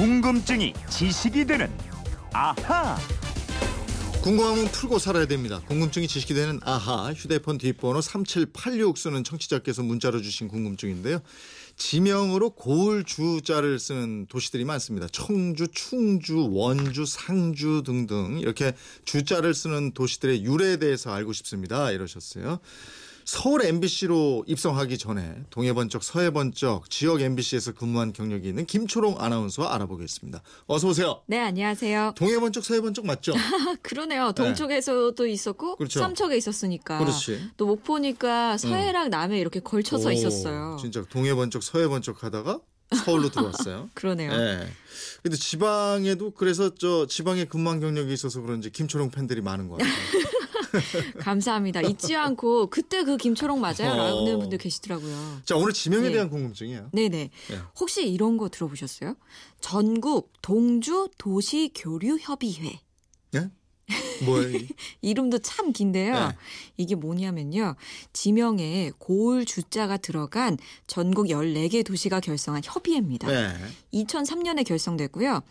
궁금증이 지식이 되는 아하. 궁금하면 풀고 살아야 됩니다. 궁금증이 지식이 되는 아하 휴대폰 뒷번호 3786 쓰는 청취자께서 문자로 주신 궁금증인데요. 지명으로 고을 주자를 쓰는 도시들이 많습니다. 청주, 충주, 원주, 상주 등등 이렇게 주자를 쓰는 도시들의 유래에 대해서 알고 싶습니다. 이러셨어요. 서울 MBC로 입성하기 전에 동해번쩍 서해번쩍 지역 MBC에서 근무한 경력이 있는 김초롱 아나운서와 알아보겠습니다. 어서 오세요. 네, 안녕하세요. 동해번쩍 서해번쩍 맞죠? 아, 그러네요. 동쪽에서도 있었고 그렇죠. 삼척에 있었으니까. 그렇지. 또 목포니까 서해랑 남해 이렇게 걸쳐서 오, 있었어요. 진짜 동해번쩍 서해번쩍 하다가 서울로 들어왔어요. 그러네요. 예. 근데 지방에도 그래서 저 지방에 근무한 경력이 있어서 그런지 김초롱 팬들이 많은 것 같아요. 감사합니다. 잊지 않고 그때 그 김초롱 맞아요? 어. 라는 분들 계시더라고요. 자 오늘 지명에 예. 대한 궁금증이에요. 네네. 예. 혹시 이런 거 들어보셨어요? 전국 동주 도시 교류 협의회. 예? 뭐예요? 이? 이름도 참 긴데요. 네. 이게 뭐냐면요. 지명에 고을 주자가 들어간 전국 14개 도시가 결성한 협의회입니다. 네. 2003년에 결성됐고요.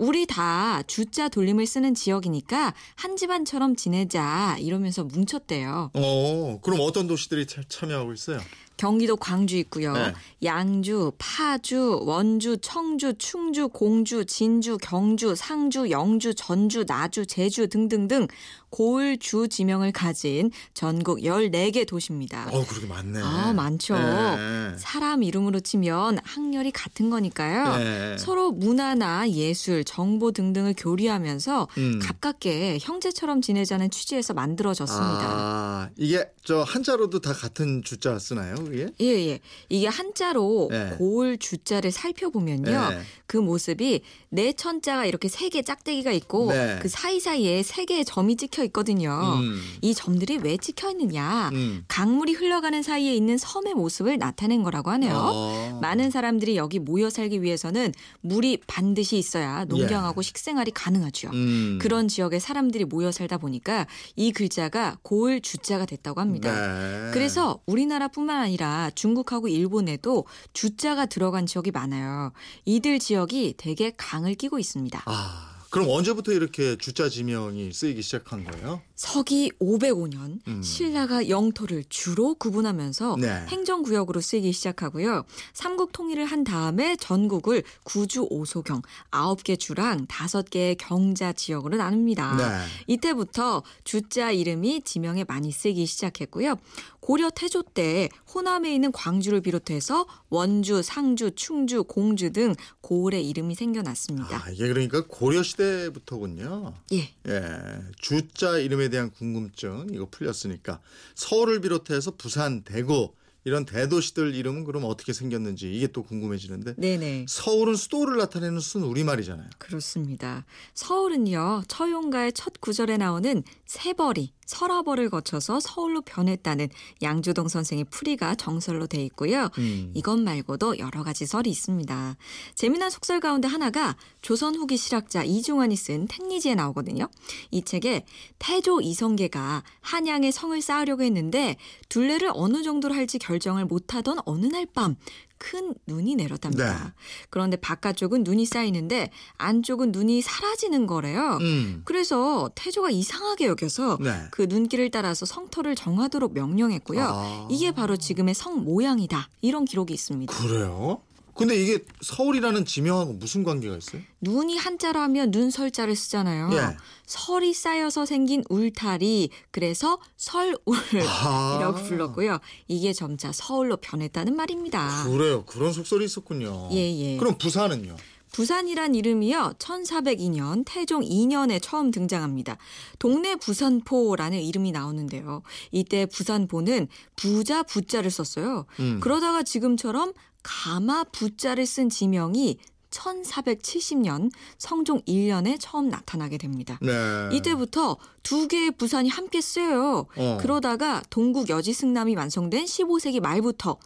우리 다 주자 돌림을 쓰는 지역이니까 한 집안처럼 지내자 이러면서 뭉쳤대요. 어 그럼 어떤 도시들이 차- 참여하고 있어요? 경기도 광주 있고요. 네. 양주, 파주, 원주, 청주, 충주, 공주, 진주, 경주, 상주, 영주, 전주, 나주, 제주 등등등 고을 주 지명을 가진 전국 14개 도시입니다. 어 그렇게 많네. 아, 많죠. 네. 사람 이름으로 치면 학렬이 같은 거니까요. 네. 서로 문화나 예술, 정보 등등을 교류하면서 음. 가깝게 형제처럼 지내자는 취지에서 만들어졌습니다. 아 이게 저 한자로도 다 같은 주자 쓰나요? 그게? 예, 예. 이게 한자로 네. 고을 주자를 살펴보면요. 네. 그 모습이 네 천자가 이렇게 세 개 짝대기가 있고 네. 그 사이사이에 세 개의 점이 찍혀 있거든요. 음. 이 점들이 왜 찍혀 있느냐? 음. 강물이 흘러가는 사이에 있는 섬의 모습을 나타낸 거라고 하네요. 어. 많은 사람들이 여기 모여 살기 위해서는 물이 반드시 있어야 농경하고 식생활이 가능하죠. 예. 음. 그런 지역에 사람들이 모여 살다 보니까 이 글자가 고을 주자가 됐다고 합니다. 네. 그래서 우리나라뿐만 아니라 중국하고 일본에도 주자가 들어간 지역이 많아요. 이들 지역이 대개 강을 끼고 있습니다. 아 그럼 언제부터 이렇게 주자 지명이 쓰이기 시작한 거예요? 서기 505년 음. 신라가 영토를 주로 구분하면서 네. 행정구역으로 쓰이기 시작하고요. 삼국 통일을 한 다음에 전국을 구주 오소경 9개 주랑 5개의 경자 지역으로 나눕니다. 네. 이때부터 주자 이름이 지명에 많이 쓰이기 시작했고요. 고려 태조 때 호남에 있는 광주를 비롯해서 원주, 상주, 충주, 공주 등 고을의 이름이 생겨났습니다. 아 이게 그러니까 고려 시대부터군요. 예. 예, 주자 이름에 대한 궁금증 이거 풀렸으니까 서울을 비롯해서 부산, 대구 이런 대도시들 이름은 그럼 어떻게 생겼는지 이게 또 궁금해지는데 네네. 서울은 수도를 나타내는 순 우리말이잖아요. 그렇습니다. 서울은요, 처용가의 첫 구절에 나오는 세벌이, 서라벌을 거쳐서 서울로 변했다는 양주동 선생의 풀이가 정설로 돼 있고요. 음. 이것 말고도 여러 가지 설이 있습니다. 재미난 속설 가운데 하나가 조선 후기 실학자 이중환이 쓴 택리지에 나오거든요. 이 책에 태조 이성계가 한양에 성을 쌓으려고 했는데 둘레를 어느 정도로 할지 결 정을 못하던 어느 날 밤 큰 눈이 내렸답니다. 네. 그런데 바깥쪽은 눈이 쌓이는데 안쪽은 눈이 사라지는 거래요. 음. 그래서 태조가 이상하게 여겨서 네. 그 눈길을 따라서 성터를 정하도록 명령했고요. 아. 이게 바로 지금의 성 모양이다. 이런 기록이 있습니다. 그래요? 근데 이게 서울이라는 지명하고 무슨 관계가 있어요? 눈이 한자로 하면 눈설자를 쓰잖아요. 예. 설이 쌓여서 생긴 울타리. 그래서 설울이라고 아. 불렀고요. 이게 점차 서울로 변했다는 말입니다. 그래요. 그런 속설이 있었군요. 예, 예. 그럼 부산은요? 부산이란 이름이요. 1402년 태종 2년에 처음 등장합니다. 동네 부산포라는 이름이 나오는데요. 이때 부산포는 부자 부자를 썼어요. 음. 그러다가 지금처럼 가마 부자를 쓴 지명이 1470년 성종 1년에 처음 나타나게 됩니다. 네. 이때부터 두 개의 부산이 함께 쓰여요. 어. 그러다가 동국 여지승남이 완성된 15세기 말부터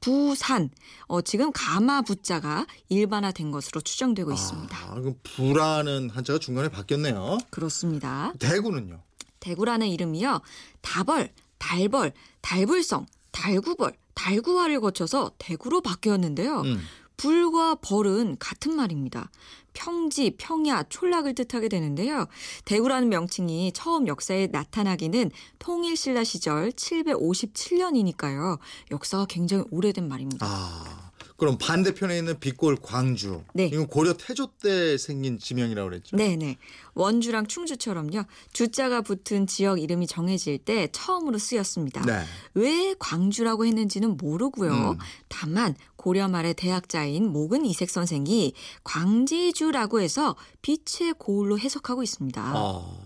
부산, 어, 지금 가마 부자가 일반화된 것으로 추정되고 있습니다. 아, 그럼 부라는 한자가 중간에 바뀌었네요. 그렇습니다. 대구는요? 대구라는 이름이요. 다벌, 달벌, 달불성, 달구벌, 달구화를 거쳐서 대구로 바뀌었는데요. 음. 불과 벌은 같은 말입니다. 평지, 평야, 촌락을 뜻하게 되는데요. 대구라는 명칭이 처음 역사에 나타나기는 통일신라 시절 757년이니까요. 역사가 굉장히 오래된 말입니다. 아, 그럼 반대편에 있는 빛골 광주. 네. 이건 고려 태조 때 생긴 지명이라고 그랬죠? 네 네. 원주랑 충주처럼요. 주자가 붙은 지역 이름이 정해질 때 처음으로 쓰였습니다. 네. 왜 광주라고 했는지는 모르고요. 음. 다만 고려 말의 대학자인 목은 이색 선생이 광지주라고 해서 빛의 고울로 해석하고 있습니다. 아,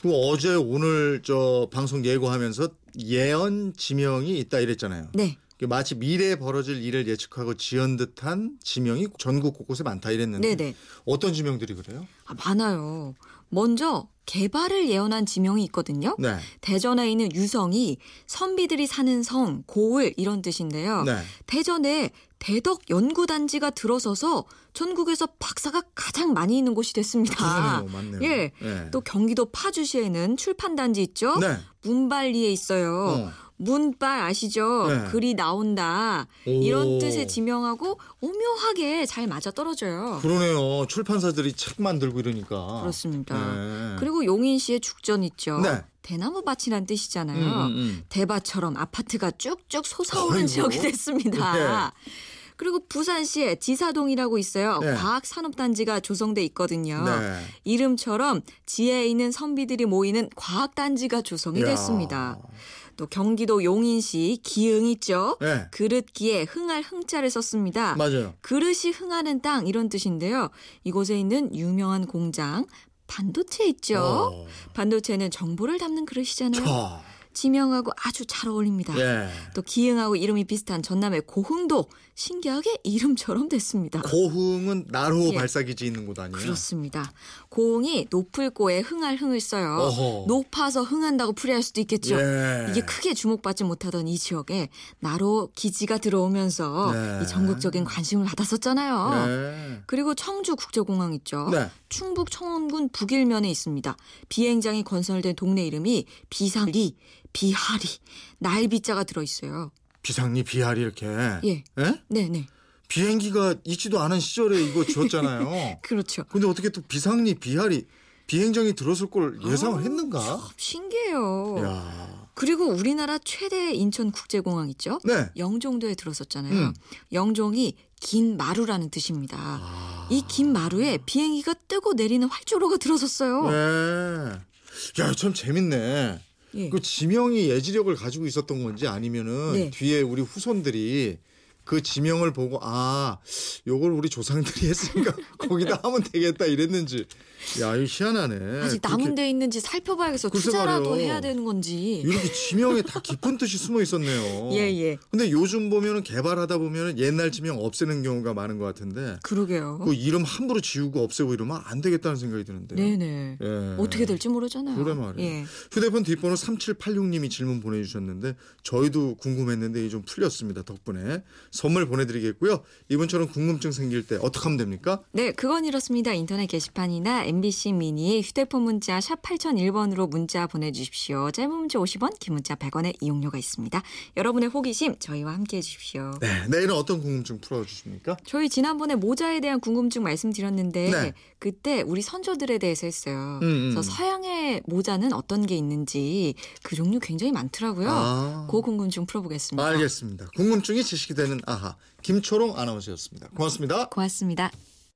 그 어제 오늘 저 방송 예고하면서 예언 지명이 있다 이랬잖아요. 네. 그 마치 미래에 벌어질 일을 예측하고 지은 듯한 지명이 전국 곳곳에 많다 이랬는데 네네. 어떤 지명들이 그래요? 아, 많아요. 먼저 개발을 예언한 지명이 있거든요. 네. 대전에 있는 유성이 선비들이 사는 성, 고을 이런 뜻인데요. 네. 대전에 대덕 연구단지가 들어서서 전국에서 박사가 가장 많이 있는 곳이 됐습니다. 그러네요. 맞네요. 예. 네. 또 경기도 파주시에는 출판단지 있죠. 네. 문발리에 있어요. 어. 문발 아시죠? 네. 글이 나온다. 오. 이런 뜻의 지명하고 오묘하게 잘 맞아 떨어져요. 그러네요. 출판사들이 책 만들고 이러니까. 그렇습니다. 네. 그리고 용인시에 죽전 있죠. 네. 대나무 밭이란 뜻이잖아요. 음, 음, 음. 대밭처럼 아파트가 쭉쭉 솟아오른 어이구. 지역이 됐습니다. 그리고 부산시에 지사동이라고 있어요. 네. 과학산업단지가 조성돼 있거든요. 네. 이름처럼 지혜에 있는 선비들이 모이는 과학단지가 조성이 야. 됐습니다. 또 경기도 용인시 기흥 있죠. 네. 그릇기에 흥할 흥자를 썼습니다. 맞아요. 그릇이 흥하는 땅 이런 뜻인데요. 이곳에 있는 유명한 공장 반도체 있죠. 어. 반도체는 정보를 담는 그릇이잖아요. 자. 지명하고 아주 잘 어울립니다. 예. 또 기흥하고 이름이 비슷한 전남의 고흥도 신기하게 이름처럼 됐습니다. 고흥은 나로 예. 발사기지 있는 곳 아니에요? 그렇습니다. 고흥이 높을 고에 흥할 흥을 써요. 어허. 높아서 흥한다고 풀이할 수도 있겠죠. 예. 이게 크게 주목받지 못하던 이 지역에 나로 기지가 들어오면서 네. 이 전국적인 관심을 받았었잖아요. 네. 그리고 청주 국제공항 있죠. 네. 충북 청원군 북일면에 있습니다. 비행장이 건설된 동네 이름이 비상리, 비하리, 날비자가 들어있어요. 비상리 비하리 이렇게. 예. 예? 네네. 비행기가 있지도 않은 시절에 이거 지었잖아요. 그렇죠. 근데 어떻게 또 비상리 비하리 비행장이 들어설 걸 예상을 아, 했는가? 참 신기해요. 야. 그리고 우리나라 최대 인천 국제공항 있죠? 네. 영종도에 들어섰잖아요. 음. 영종이 긴 마루라는 뜻입니다. 아. 이긴 마루에 비행기가 뜨고 내리는 활주로가 들어섰어요. 네. 야, 참 재밌네. 예. 그 지명이 예지력을 가지고 있었던 건지 아니면은 네. 뒤에 우리 후손들이 그 지명을 보고 아 요걸 우리 조상들이 했으니까 거기다 하면 되겠다 이랬는지 야 이거 희한하네 아직 남은 데 있는지 살펴봐야겠어. 투자라도 말이에요. 해야 되는 건지. 이렇게 지명에 다 깊은 뜻이 숨어 있었네요 예, 예. 근데 요즘 보면은 개발하다 보면은 옛날 지명 없애는 경우가 많은 것 같은데 그러게요. 그 이름 함부로 지우고 없애고 이러면 안 되겠다는 생각이 드는데요 네네. 예. 어떻게 될지 모르잖아요. 그래 말이에요. 예. 휴대폰 뒷번호 3786님이 질문 보내주셨는데 저희도 궁금했는데 좀 풀렸습니다. 덕분에 선물 보내드리겠고요. 이번처럼 궁금증 생길 때 어떻게 하면 됩니까? 네, 그건 이렇습니다. 인터넷 게시판이나 MBC 미니 휴대폰 문자 샵 8001번으로 문자 보내주십시오. 짧은 문자 50원, 긴 문자 100원의 이용료가 있습니다. 여러분의 호기심 저희와 함께해 주십시오. 네, 내일은 어떤 궁금증 풀어주십니까? 저희 지난번에 모자에 대한 궁금증 말씀드렸는데 네. 그때 우리 선조들에 대해서 했어요. 음, 음. 그래서 서양의 모자는 어떤 게 있는지 그 종류 굉장히 많더라고요. 아. 그 궁금증 풀어보겠습니다. 알겠습니다. 궁금증이 지식이 되는 아하 김초롱 아나운서였습니다. 고맙습니다. 고맙습니다.